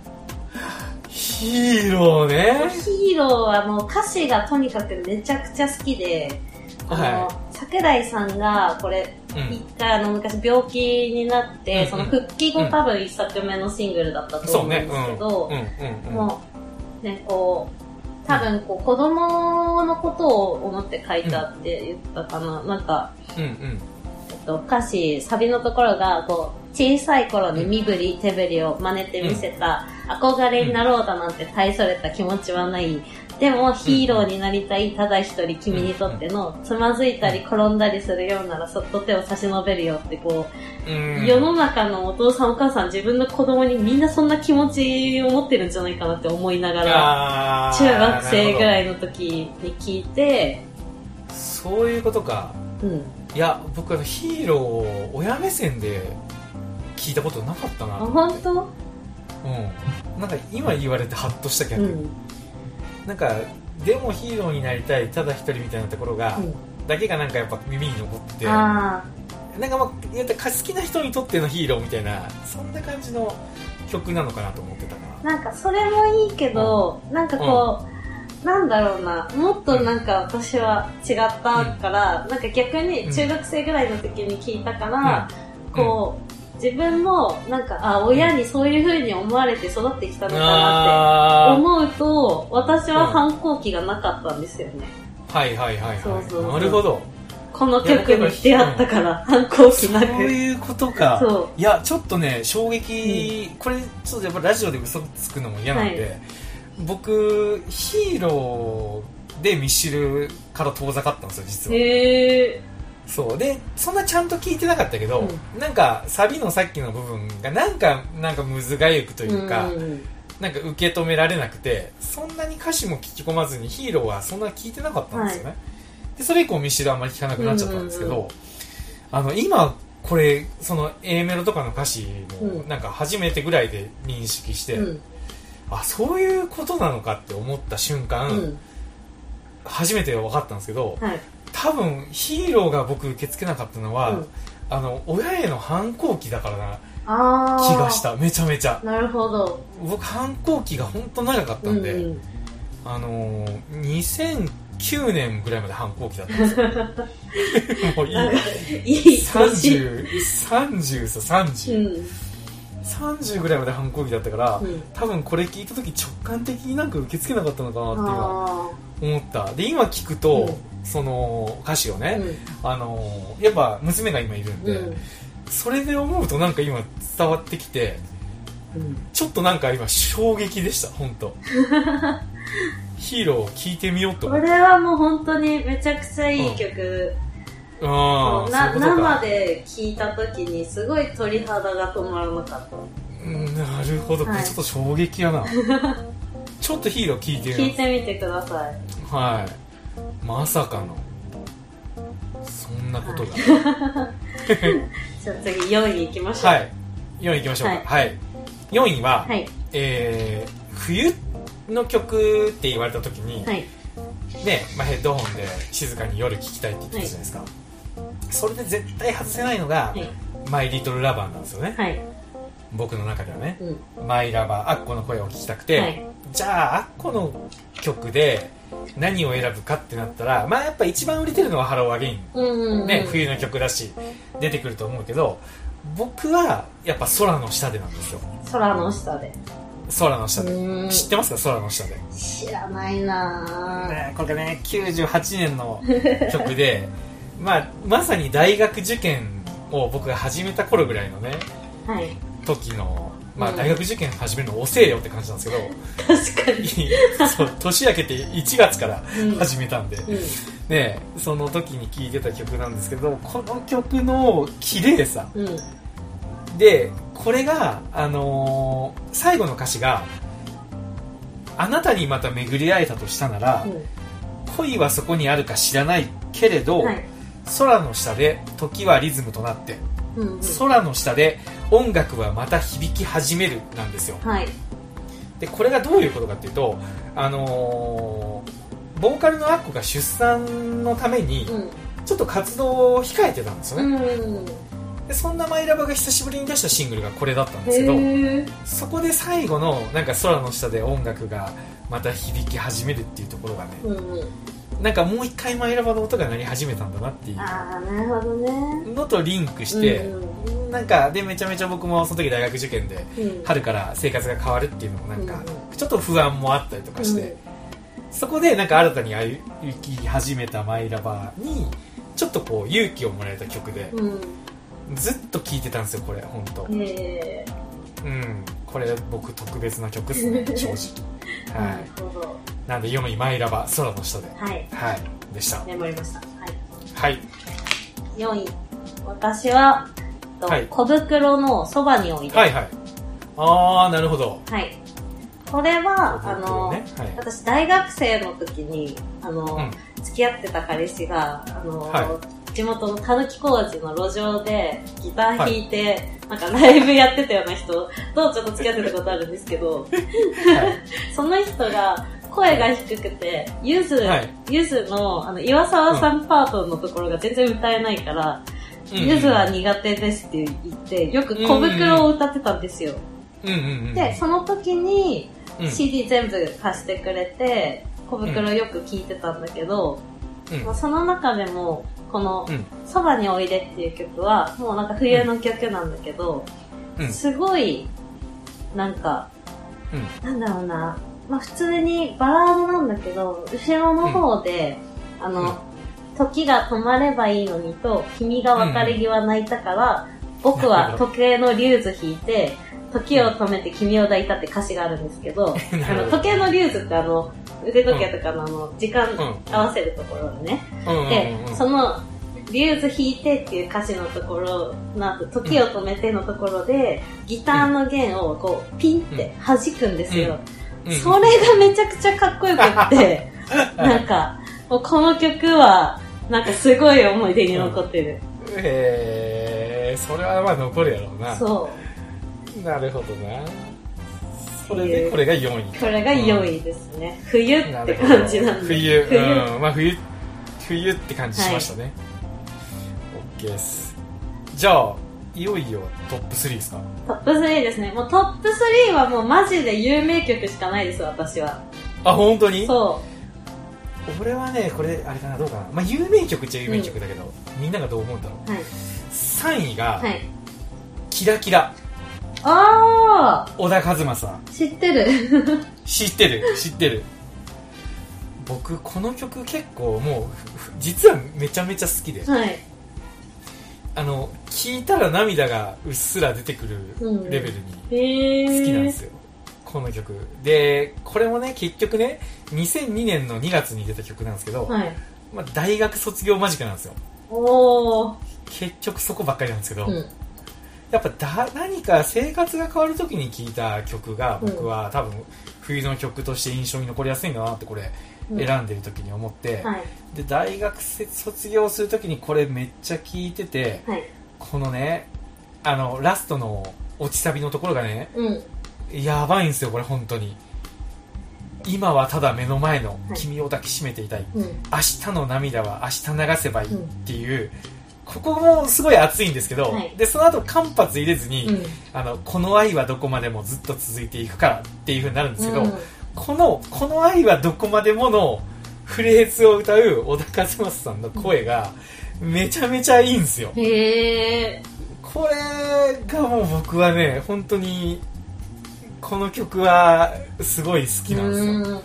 ヒーローね。ヒーローはもう歌詞がとにかくめちゃくちゃ好きで、あの、は桜井さんがこれ、うん。一回あの昔病気になって、うんうん。その復帰後多分一作目のシングルだったと思うんですけど、うん。うん。うん。うん。もう、ね、こう、多分こう子供のことを思って書いたって言ったかな。なんか、うんうん。えっと、歌詞、サビのところが、こう、小さい頃に身振り手振りを真似てみせた、憧れになろうだなんて大それた気持ちはない。でもヒーローになりたい。ただ一人君にとっての、つまずいたり転んだりするようならそっと手を差し伸べるよってこう、うん。世の中のお父さんお母さん自分の子供にみんなそんな気持ちを持ってるんじゃないかなって思いながら、中学生ぐらないの時に聞いて、そういうことか。うん。いや僕あのヒーローを親目線で聞いたことなかったあ、な本当？うん。なんか今言われてハッとした逆、うん。なんかでもヒーローになりたいただ一人みたいなところが、うん。だけがなんかやっぱ耳に残っててなんあかまあ言ったら好きな人にとってのヒーローみたいなそんな感じの曲なのかなと思ってたかあ、なんかそれもいいけど、なんかこう、なんだろうな、もっとなんか私は違ったから、なんか逆に中学生ぐらいの時に聞いたから、ら、こう、自分もなんか、あ、親にそういう風に思われて育ってきたのかなってあ思うと、私は反抗期がなかったんですよね。ーはいはいはいはいそうそうそうなるほどこの曲に出会ったから、反抗期そうなく。いうことかそう。いやちょっとね衝撃、これちょっとやっぱラジオで嘘つくのも嫌なんで、はい僕ヒーローでミッシュルから遠ざかったんですよ実はへえ。そう。でそんなちゃんと聞いてなかったけど、うなんかサビのさっきの部分がなんかなんかむずがゆくというか、んなんか受け止められなくてそんなに歌詞も聞き込まずにヒーローはそんな聞いてなかったんですよね、でそれ以降ミッシュルあんまり聞かなくなっちゃったんですけど、うんうん。あの今これその A メロとかの歌詞もうん。なんか初めてぐらいで認識して、うん。あそういうことなのかって思った瞬間、うん。初めて分かったんですけどはい。多分ヒーローが僕受け付けなかったのは、うん。あの親への反抗期だからな気がした。めちゃめちゃ。なるほど。僕反抗期が本当長かったんで、うんあのー、2009年ぐらいまで反抗期だったんですよ。(laughs) もういい。なんかいい。年。30 30さう30、ん。30ぐらいまで反抗期だったから、うん。多分これ聞いた時直感的になんか受け付けなかったのかなって今あ思った。で今聞くと、うんその歌詞をね、ーあのーやっぱ娘が今いるんで、うん。うんそれで思うとなんか今伝わってきてうん。ちょっとなんか今衝撃でした本当 (laughs) ヒーローを聴いてみようとこれはもう本当にめちゃくちゃいい曲。ういうことか生で聴いた時にすごい鳥肌が止まらなかった。うんなるほど、こはいれちょっと衝撃やな (laughs) ちょっとヒーロー聞いてみ聴いまてみてください。すはいまさかのそんなことが (laughs) じゃあ次4位行きましょう。はい、4位いきましょうかはい、4位は、はい。えー冬の曲って言われた時に、はい。ねまあ、ヘッドホンで静かに夜聴きたいって言ってたじゃないですか、それで絶対外せないのが、はい。 My Little Lover なんですよね、はい。僕の中ではねうん。マイ・ラバーアッコの声を聞きたくて、はいじゃあアッコの曲で何を選ぶかってなったらまあやっぱ一番売れてるのは Hello, Again うんうんうん。ね、冬の曲だし出てくると思うけど僕はやっぱ空の下でなんですよ空の下で。空の下でうん知ってますか空の下で、知らないなぁ。ね、これがね98年の曲で (laughs) まあまさに大学受験を僕が始めた頃ぐらいのねはい。時の、まあ、うん大学受験始めるの遅えよって感じなんですけど、確かに。(laughs) そう年明けて1月からうん始めたんで、うん。ね、その時に聴いてた曲なんですけどこの曲の綺麗さうん。でこれが、あのー最後の歌詞が「あなたにまた巡り会えたとしたなら、恋はそこにあるか知らないけれど、はい。空の下で時はリズムとなってうんうん。空の下で音楽はまた響き始めるなんですよ。はい。でこれがどういうことかっていうとあのーボーカルのアッコが出産のためにうん。ちょっと活動を控えてたんですようね、んでそんなマイラバが久しぶりに出したシングルがこれだったんですけどそこで最後のなんか空の下で音楽がまた響き始めるっていうところがねうんうんなんかもう一回マイラバの音が鳴り始めたんだなっていああなるほどね。うのとリンクして、うんなんかでめちゃめちゃ僕もその時大学受験でうん。春から生活が変わるっていうのもなんかうん。ちょっと不安もあったりとかして、そこでなんか新たに歩き始めたマイラバーにちょっとこう勇気をもらえた曲でうん。ずっと聴いてたんですよこれ本当。えうんこれ僕特別な曲ですね (laughs) 正直。はないるほど。なんで4位マイラバ空の下で。はい。はい。でした。メモりました。はい。はい。4位私は、とはい。小袋のそばにおいで、はいはい。ああなるほど。はい。これは、あの、ねはい。私大学生の時にあの、うん。付き合ってた彼氏があの、は地元のたぬき工事の路上でギター弾いて、なんかライブやってたような人とちょっと付き合ってたことあるんですけど (laughs) その人が声が低くて、ゆず、はい。ゆずの、あの、岩沢さんパートのところが全然歌えないから、うん。ゆずは苦手ですって言って、よく小袋を歌ってたんですよ。うんうんうんで、その時にうん。CD 全部貸してくれて、小袋よく聴いてたんだけど、うん。まあその中でも、このうん、そばにおいでっていう曲は、もうなんか冬の曲なんだけど、うん。すごい、なんか、うん。なんだろうな、まあ普通にバラードなんだけど、後ろの方で、あの、うん時が止まればいいのにと、君が別れ際泣いたから、僕は時計のリューズ弾いて、時を止めて君を抱いたって歌詞があるんですけど、(laughs) なあの時計のリューズってあの、腕時計とかのあの、時間ん合わせるところでね。うん。うんでうんうん、その、リューズ弾いてっていう歌詞のところの後、時を止めてのところで、ギターの弦をこう、ピンって弾くんですよ。うん。それがめちゃくちゃかっこよくって、(laughs) なんか、もうこの曲は、なんかすごい思い出に残ってる。へえそれはまあ残るやろうな。そなるほどなそれでこれが4位う。これが4位ですね。冬って感じなんで。冬冬。うんまあ冬冬って感じしましたね、OK ですじゃあいよいよトップ3ですか？トップ3ですね。もうトップ3はもうマジで有名曲しかないです、私は。あ本当に？そ俺はねこれあれかなどうかなまあ有名曲っちゃ有名曲だけど、みんながどう思うんだろうう。はい。3位が、はい。キラキラあ小田和正ー、知ってる。知ってる知ってる僕この曲結構もうふ実はめちゃめちゃ好きではい。あの聴いたら涙がうっすら出てくるうんレベルに。好きなんですよ、この曲でこれもね結局ね2002年の2月に出た曲なんですけど、はい。まあ、大学卒業間近なんですよおー。結局そこばっかりなんですけど、うん。やっぱだ何か生活が変わる時に聴いた曲が僕は多分冬の曲として印象に残りやすいんだなってこれうん選んでる時に思って、はい。で大学卒業する時にこれめっちゃ聴いててはい。このねあのラストの落ちサビのところがねうん。やばいんですよこれ本当に今はただ目の前のはい君を抱きしめていたい、うん。明日の涙は明日流せばいいっていう、ここもすごい熱いんですけど、はい。でその後間髪入れずに、うん。あのこの愛はどこまでもずっと続いていくからっていう風になるんですけど、うん。このこの愛はどこまでものフレーズを歌う小田和正さんの声がめちゃめちゃいいんですよ。これがもう僕はね本当にこの曲はすごい好きなんですよ。うん。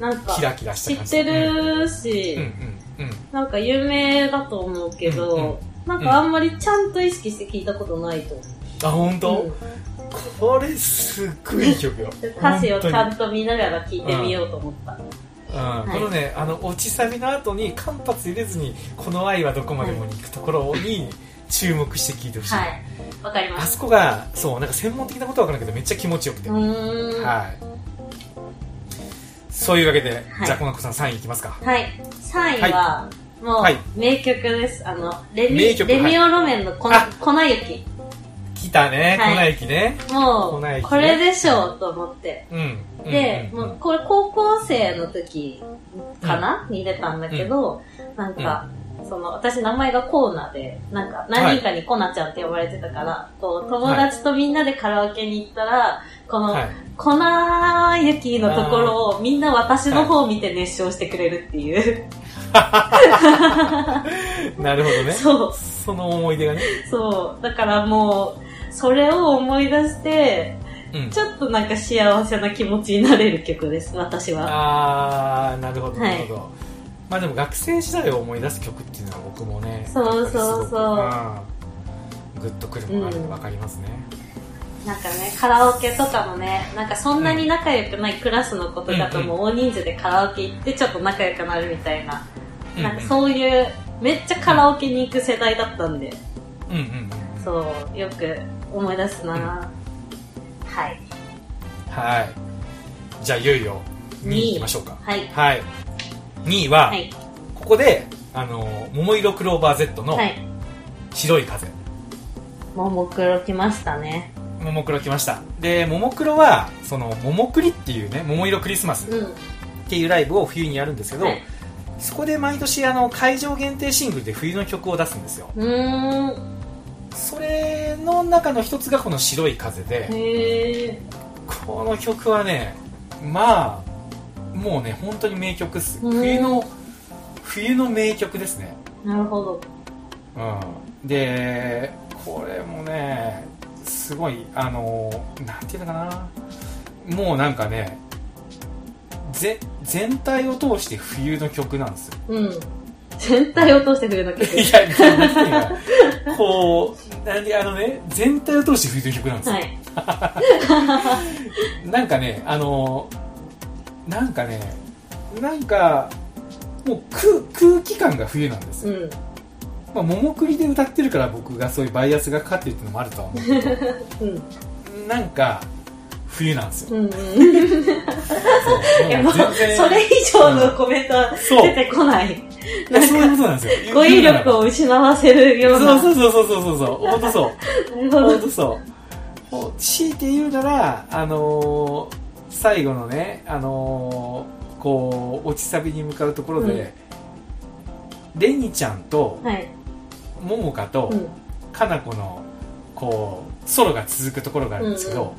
なんかキラキラした感じ。知ってるし、うん。うんうんなんか有名だと思うけど、うんうん。なんかあんまりちゃんと意識して聞いたことないと思あ本当、う、これすっごいいい曲よ。で (laughs) 歌詞をちゃ本んと見ながら聞いてみようと思った、うん。い。このねあの落ちサビの後に間髪入れずにこの愛はどこまでもに行くところに注目して聴いてほしい、はい。わかります。あそこがそうなんか専門的なことは分からないけどめっちゃ気持ちよくて、はいそういうわけで、はい。じゃあこの子さん3位いきますか。い。3位は、もう、はい。名曲です。あの、レミ、名曲レミオロメンの粉あ。粉雪。来たね、はい。粉雪ね。もうね、これでしょうと思って。うん。で、うん。うん。もうこれ高校生の時かな、に出たんだけど、なんか、その、私名前がコーナで、なんか、何人かにコナちゃんって呼ばれてたから、こう、友達とみんなでカラオケに行ったら、この、はい。粉雪のところをみんな私の方を見て熱唱してくれるっていう。(laughs) なるほどね。そう。その思い出がね。そう。だからもう、それを思い出して、うん。ちょっとなんか幸せな気持ちになれる曲です、私は。あー、なるほど、はいなるほど。まあでも学生時代を思い出す曲っていうのは僕もね、そうそうそう。グッとくるものがあるのがわかりますね。なんかね、カラオケとかもね、なんかそんなに仲良くないクラスの子とかとも大人数でカラオケ行ってちょっと仲良くなるみたいな、うんなんかそういう、めっちゃカラオケに行く世代だったんで、うんうんうん。そう、よく思い出すな、はい。はい。じゃあいよいよ2位いきましょうか。はい。はい。2位は、はい。ここで、あの、桃色クローバー Z のはい。白い風。ももクロ来ましたね。ももクロ来ました。で、ももクロは、その、ももクリっていうね、桃色クリスマスうん。っていうライブを冬にやるんですけど、はいそこで毎年あの会場限定シングルで冬の曲を出すんですようーん。それの中の一つがこの「白い風で」へえ。この曲はねまあもうね本当に名曲っすうん冬の冬の名曲ですねなるほど。うんでこれもねすごいあのなんていうのかなもうなんかねぜ全体を通して冬の曲なんですようん。全体を通して冬の曲。いや、こう、なんで、あのね、全体を通して吹いてる曲なんですよ。はい。(laughs) なんかね、あの、なんかね、なんか、もう空空気感が冬なんですよ。うん。まあ、桃栗で歌ってるから僕がそういうバイアスがかかってるっていうのもあるとは思うけど、うん。なんか、冬なんですよ。うんうん。そういやもう、それ以上のコメントは出てこない。いやそういうことなんですよ。語彙力を失わせるような。そうそうそうそうそうそう、本当そう。(laughs) 本当そうほ強いて言うなら、あのー最後のね、あのーこう落ちサビに向かうところで、レニちゃんとはい。モモカとうん。カナコのこうソロが続くところがあるんですけど、うんうん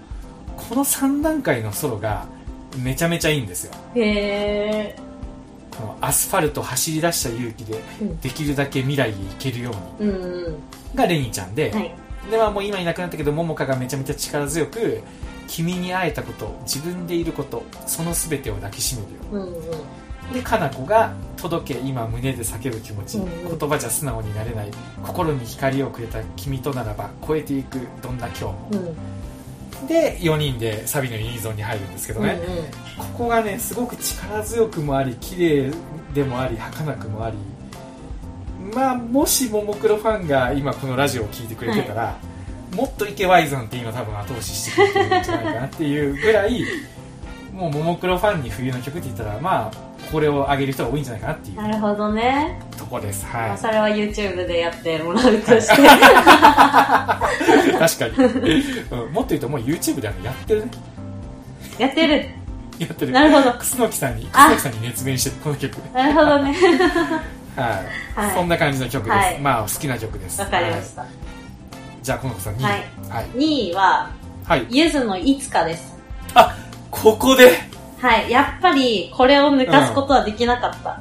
この3段階のソロがめちゃめちゃいいんですよへー。このアスファルト走り出した勇気でうんできるだけ未来へ行けるようにうんうん。がレニちゃんで、はい。ではもう今いなくなったけど桃香がめちゃめちゃ力強く君に会えたこと自分でいることその全てを抱きしめるよ。うんうん。でかな子が届け今胸で叫ぶ気持ち、うんうん。言葉じゃ素直になれない心に光をくれた君とならば超えていくどんな今日も。うん。で4人でサビのユニゾンに入るんですけどね、ここがねすごく力強くもあり綺麗でもあり儚くもあり。まあもしももクロファンが今このラジオを聞いてくれてたら、もっといけワイゾンって今多分後押ししてくれてるんじゃないかなっていうぐらいもうももクロファンに冬の曲って言ったらまあこれを上げる人が多いんじゃないかなっていうなるほどね。とこです。まはい。あそれは YouTube でやってもらうとして。(laughs) 確かに、うん、もっと言うともう YouTube であのやってるね。やってる。やってる。なるほど。楠木さんにあ。楠木さんに熱弁してるこの曲。なるほどね。(laughs) はい、はい。そんな感じの曲です、はい。まあ好きな曲です。わかりました。はいじゃあこの子さん2位。ははい。い、2位は、はい。ゆずのいつかです。あここで？はい。やっぱり、これを抜かすことはできなかった。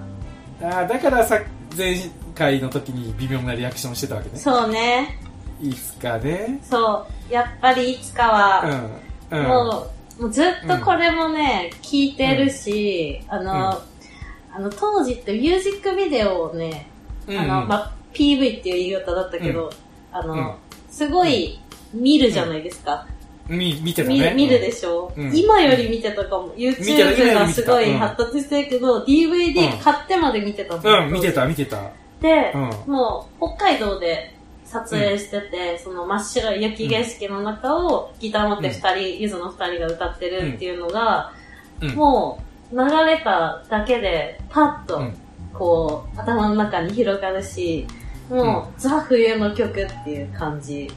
あーだからさ前回の時に微妙なリアクションしてたわけね。そうね。いつかね。そう。やっぱりいつかは、うん。うん。もう、もうずっとこれもね、聞いてるし、あの、うん。あの、当時ってミュージックビデオをね、うん。あの、ま、PV っていう言い方だったけど、あの、うんすごい見るじゃないですか。み見てた見ね見るでしょ、うん。今より見てたかも。YouTube がすごいうん。発達してるけど、DVD 買ってまで見てたのうん見てた見てた。で、うん。もう北海道で撮影してて、その真っ白い雪景色の中をギター持って二人、ゆずの二人が歌ってるっていうのが、うん。もう流れただけでパッと、うん。こう、頭の中に広がるし、もう、ザ冬の曲っていう感じ。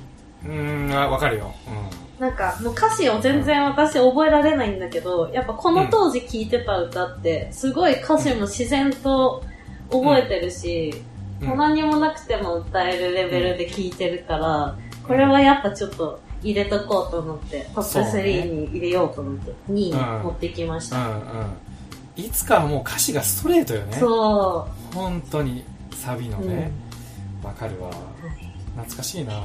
うーんあわかるよ、なんか、もう歌詞を全然私覚えられないんだけど、やっぱこの当時聴いてた歌って、すごい歌詞も自然と覚えてるし、うん。もう何もなくても歌えるレベルで聴いてるから、これはやっぱちょっと入れとこうと思って、トップそうね3に入れようと思って、2位に持ってきました。うんうんうん。いつかはもう歌詞がストレートよね。そ本当にサビのう。ね。うんわ、かるわ。はい懐かしいな、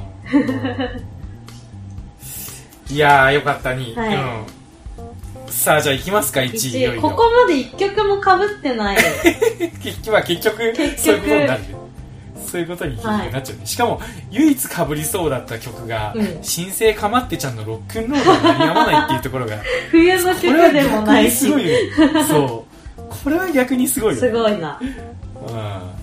いやーよかったに、はい。うん。さあじゃあ行きますか1位いよ1位、いよ。ここまで1曲も被ってない。(laughs) 結局は結局結そういうことにな局る。そういうことになっちゃう。ね、しかも唯一かぶりそうだった曲がうん「新生かまってちゃんのロックンロールに鳴りやまない」っていうところが。(laughs) 冬の曲これはでもないし。逆にす。ごいよね。(laughs) そう。これは逆にすごいよすごいな。うん、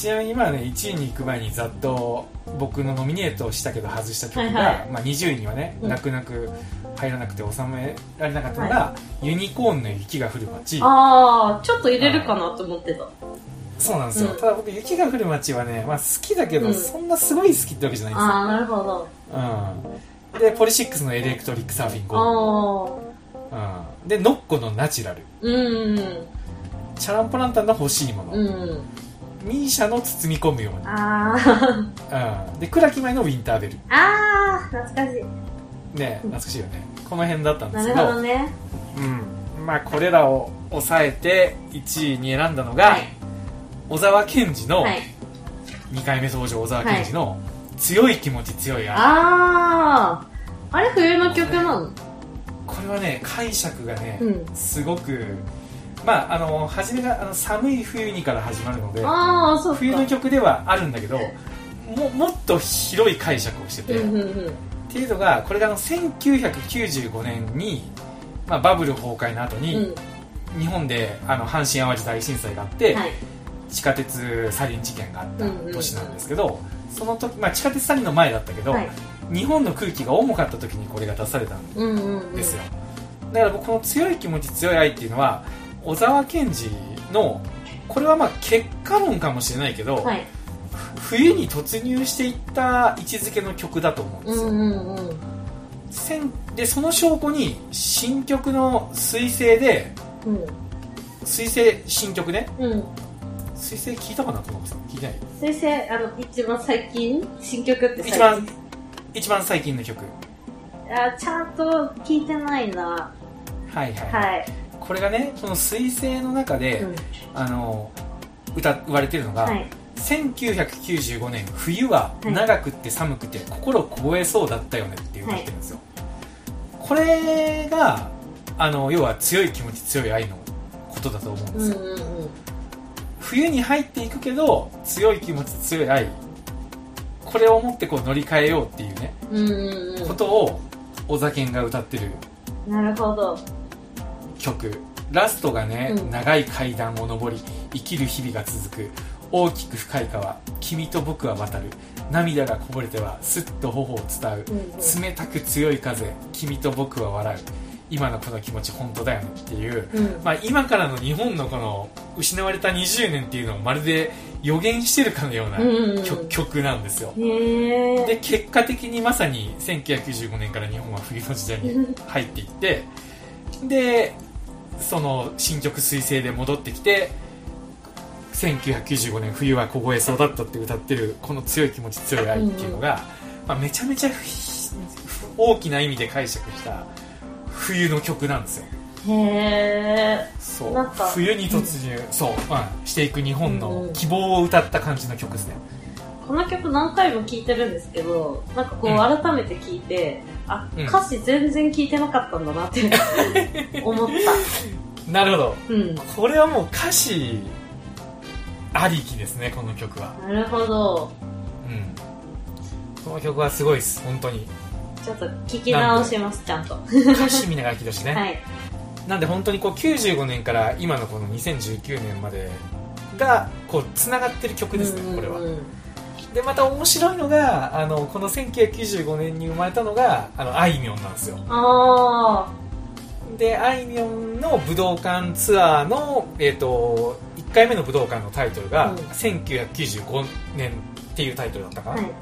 ちなみにまあね1位に行く前にざっと僕のノミネートしたけど外した曲が、はいはい。まあ、20位にはね、うん。泣く泣く入らなくて収められなかったのが、ユニコーンの雪が降る街。あー、ちょっと入れるかなと思ってた。そうなんですよ、うん。ただ僕雪が降る街はね、まあ、好きだけど、うん。そんなすごい好きってわけじゃないんですよ。あー、なるほど。うん、で POLYSICS の Electric Surfin' Goあうん、でノッコのナチュラル。ー、うん、チャランポランタンの欲しいもの、うん。 MISIA の包み込むように、あー、うん、で倉木麻衣の Winter Bells。あー、懐かしい。ね懐かしいよね。この辺だったんでなすけど。るほどね。うん。まあこれらを抑えて1位に選んだのが、はい。小沢健二の、はい。2回目登場小沢健二の「強い気持ち強い愛」あー、あれ冬の曲なの？これはね解釈がね、うん。すごくまああの初めがあの寒い冬にから始まるのであー、そうか。冬の曲ではあるんだけどももっと広い解釈をしてて、うんうんうん。っていうのがこれがあの1995年に、まあ、バブル崩壊の後に、うん。日本であの阪神・淡路大震災があって、はい。地下鉄サリン事件があったうんうんうん年なんですけど、その時、まあ、地下鉄サリンの前だったけど、はい。日本の空気が重かった時にこれが出されたんうんうんうん。ですよ、だから僕この強い気持ち強い愛っていうのは小沢健二のこれはまあ結果論かもしれないけど、はい。冬に突入していった位置づけの曲だと思うんですよ、うんうんうん。せんでその証拠に新曲の彗星でうん。彗星新曲ね？うん。彗星聞いたかなと思って聞いてない？先生、あの、一番最近新曲って一番一番最近の曲あちゃんと聞いてないな。はいはい、はい。これがねその彗星の中で、うん。あの歌言われてるのが、はい。1995年冬ははい長くって寒くて心凍えそうだったよねって歌ってるんですよ、これがあの要は強い気持ち強い愛のことだと思うんですよ、うんうんうん。冬に入っていくけど強い気持ち強い愛これを持ってこう乗り換えようっていうね、うんうんうことを小沢健が歌ってるん。なるほど。曲。ラストがね、うん。長い階段を上り生きる日々が続く。大きく深い川。君と僕は渡る。涙がこぼれてはすっと頬を伝う。うん。うん冷たく強い風。君と僕は笑う。今のこの気持ち本当だよね。っていう、うん。まあ、今からの日本のこの失われた20年っていうのをまるで予言してるかのようなうん。うんうん曲,、曲なんですよ。で結果的にまさに1995年から日本は冬の時代に入っていってでその新曲彗星で戻ってきて1995年冬は凍えそうだったって歌ってるこの強い気持ち強い愛っていうのが、まあ、めちゃめちゃふ大きな意味で解釈した冬の曲なんですよ。へえ。そう。冬に突入、そう、まあ、していく日本うんのうん希望を歌った感じの曲ですね、この曲何回も聴いてるんですけど、なんかこううん。改めて聴いて、あ、うん歌詞全然聴いてなかったんだなって (laughs) 思っなるほどた。うん。これはもう歌詞ありきですねこの曲はなるほど。うんこの曲はすごいです本当にちょっと聞き直します、ちゃんと。歌詞見ながら聴いてほしいね、(laughs) はい。なんで本当にこう95年から今のこの2019年までがこうつながってる曲ですね、これはうんうんうんでまた面白いのがあのこの1995年に生まれたのがあのあいみょんなんですよ。あであいみょんの武道館ツアーの、えー、と1回目の武道館のタイトルが、うん。1995年っていうタイトルだったかな、はい。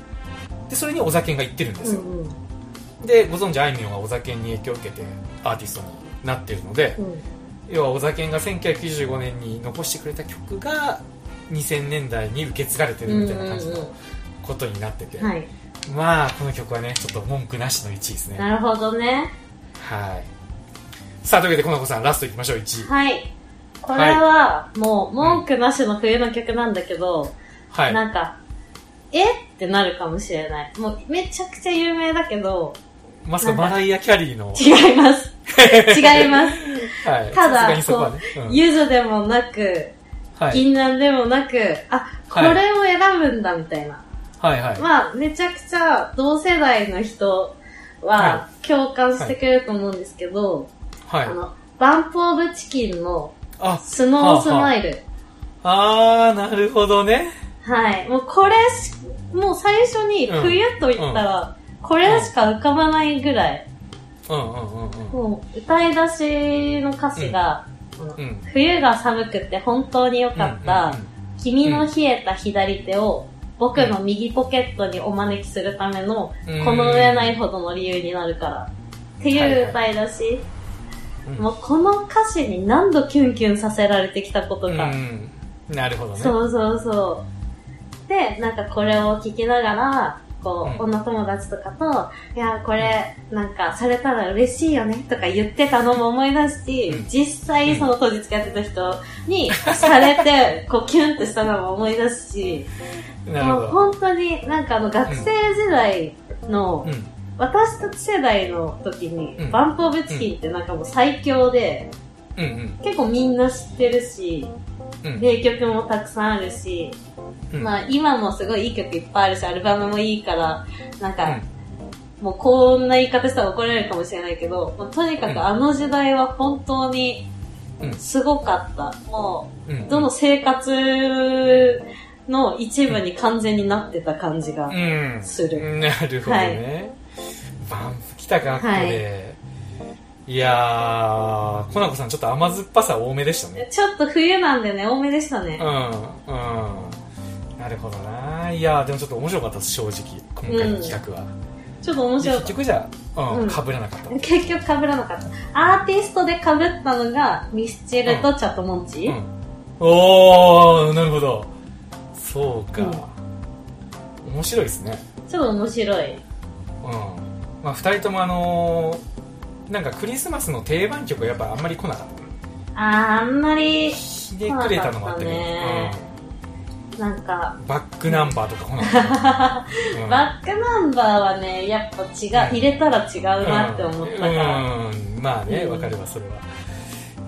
でそれに小沢健が言ってるんですよ、うんうん。でご存知あいみょんは小沢健に影響を受けてアーティストになってるので、うん。要は小沢健が1995年に残してくれた曲が2000年代に受け継がれてるみたいな感じのことになってて、はい。まあこの曲はねちょっと文句なしの1位ですね。なるほどね。はい。さあというわけでこの子さんラストいきましょう1位。はい。これはもう文句なしの冬の曲なんだけど、はい。なんかえ？ってなるかもしれない。もうめちゃくちゃ有名だけどまさかマライア・キャリーの、違います。(laughs) 違います。はい、ただね、うん。ゆずでもなくはい、銀杏でもなくあこれを選ぶんだみたいな、はい。はいまあめちゃくちゃ同世代の人はは共感してくれると思うんですけど、はい。あのバンプオブチキンのあスノースマイル、あーなるほどね。はい。もうこれし、もう最初にうん。冬と言ったら、これしか浮かばないぐらい、うん。うんうんうん。もう歌い出しの歌詞が、冬が寒くて本当に良かった、君の冷えた左手を僕の右ポケットにお招きするための、うん。この上ないほどの理由になるから。っていう歌い出し、うん。もうこの歌詞に何度キュンキュンさせられてきたことうんか。うん。なるほどね。そうそうそう。で、なんかこれを聞きながら、こう、うん。女友達とかと、いや、これ、なんか、されたら嬉しいよね、とか言ってたのも思い出すし、うん。実際その当時付き合ってた人に、されて、(laughs) こう、キュンってしたのも思い出すし、もう本当になんかあの、学生時代の、うん。私たち世代の時に、うん。バンプオブチキンってなんかもう最強で、結構みんな知ってるし、うん。名曲もたくさんあるし、うん。まあ今もすごいいい曲いっぱいあるし、アルバムもいいから、なんか、うん。もうこんな言い方したら怒られるかもしれないけど、まあとにかうん。くあの時代は本当にうん。すごかった。もうん。う、どの生活の一部に完全になってた感じがうん。する。なるほどね、バンプ来たかここで、い、やーコナコさんちょっと甘酸っぱさ多めでしたね。ちょっと冬なんでね、多めでしたね。う。んうんなるほどな。いやーでもちょっと面白かったです正直。今回の企画は、ちょっと面で白かっ結局じゃあうん、うん。被らなかった。た。結局被らなかった。アーティストで被ったのが、ミスチルとチャットモンチ、うん、おーなるほど。そうか、面白いですね。ちょっと面白い。うん。まあ、2人ともあのーなんかクリスマスの定番曲がやっぱあんまり来なかった。あー、あんまり、ひねくれたのもあったけど、来なかったねなんか、うん、バックナンバーとか来なうん。バックナンバーはね、やっぱ違う、うん。入れたら違うなって思ったから。うん。うん。まあねうん。わかるわそれは。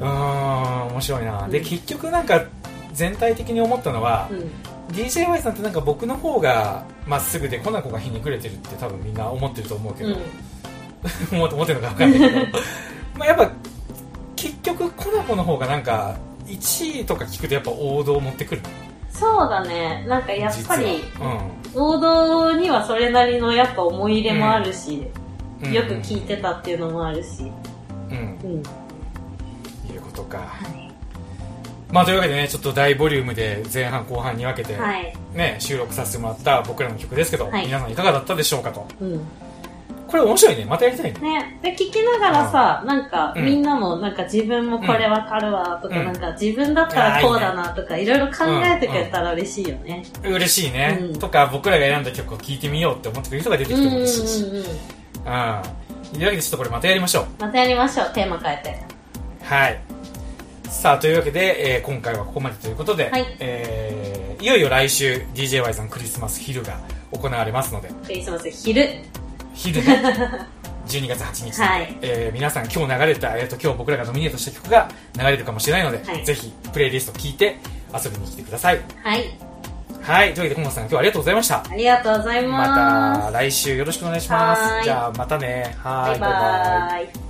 うん面白いな、でうん。結局なんか全体的に思ったのは、うん。DJY さんってなんか僕の方がまっすぐでコナコがひねくれてるって多分みんな思ってると思うけど、うん。(laughs) 思って思ってるのか分かんないけど。(laughs) まあやっぱ結局コナコの方がなんか1位とか聞くとやっぱ王道を持ってくる？そうだね。なんかやっぱり、実は王道にはそれなりのやっぱ思い入れもあるし、うんよく聞いてたっていうのもあるし。うん、うん、うん。いうことか、はい。まあというわけでねちょっと大ボリュームで前半後半に分けて、はい。ね、収録させてもらった僕らの曲ですけど、はい皆さんいかがだったでしょうかとうん。これ面白いね。またやりたいね。ね。で、聞きながらさ、なんか、うん。みんなもなんか自分もこれわかるわとか、うん。なんか自分だったらこうだなとか、いろいろ考えてくれたら嬉しいよね。嬉しいね、うん。とか僕らが選んだ曲を聴いてみようって思ってくれる人が出てきてもうんうんうん嬉しいし、うん。うん。というわけでちょっとこれまたやりましょう。またやりましょう、テーマ変えて。はい。さあというわけで、えー今回はここまでということで、はい。えーいよいよ来週 DJY さんクリスマス昼が行われますので。クリスマス昼。昼ね12 (laughs) 月8日、はい。えー皆さん今日流れた、えー、と今日僕らがノミネートした曲が流れるかもしれないので、はい。ぜひプレイリスト聞いて遊びに来てください。はい。はい。というわけで今野さん今日はありがとうございました。ありがとうございます。また来週よろしくお願いします。じゃあまたね。はーバイバーイ。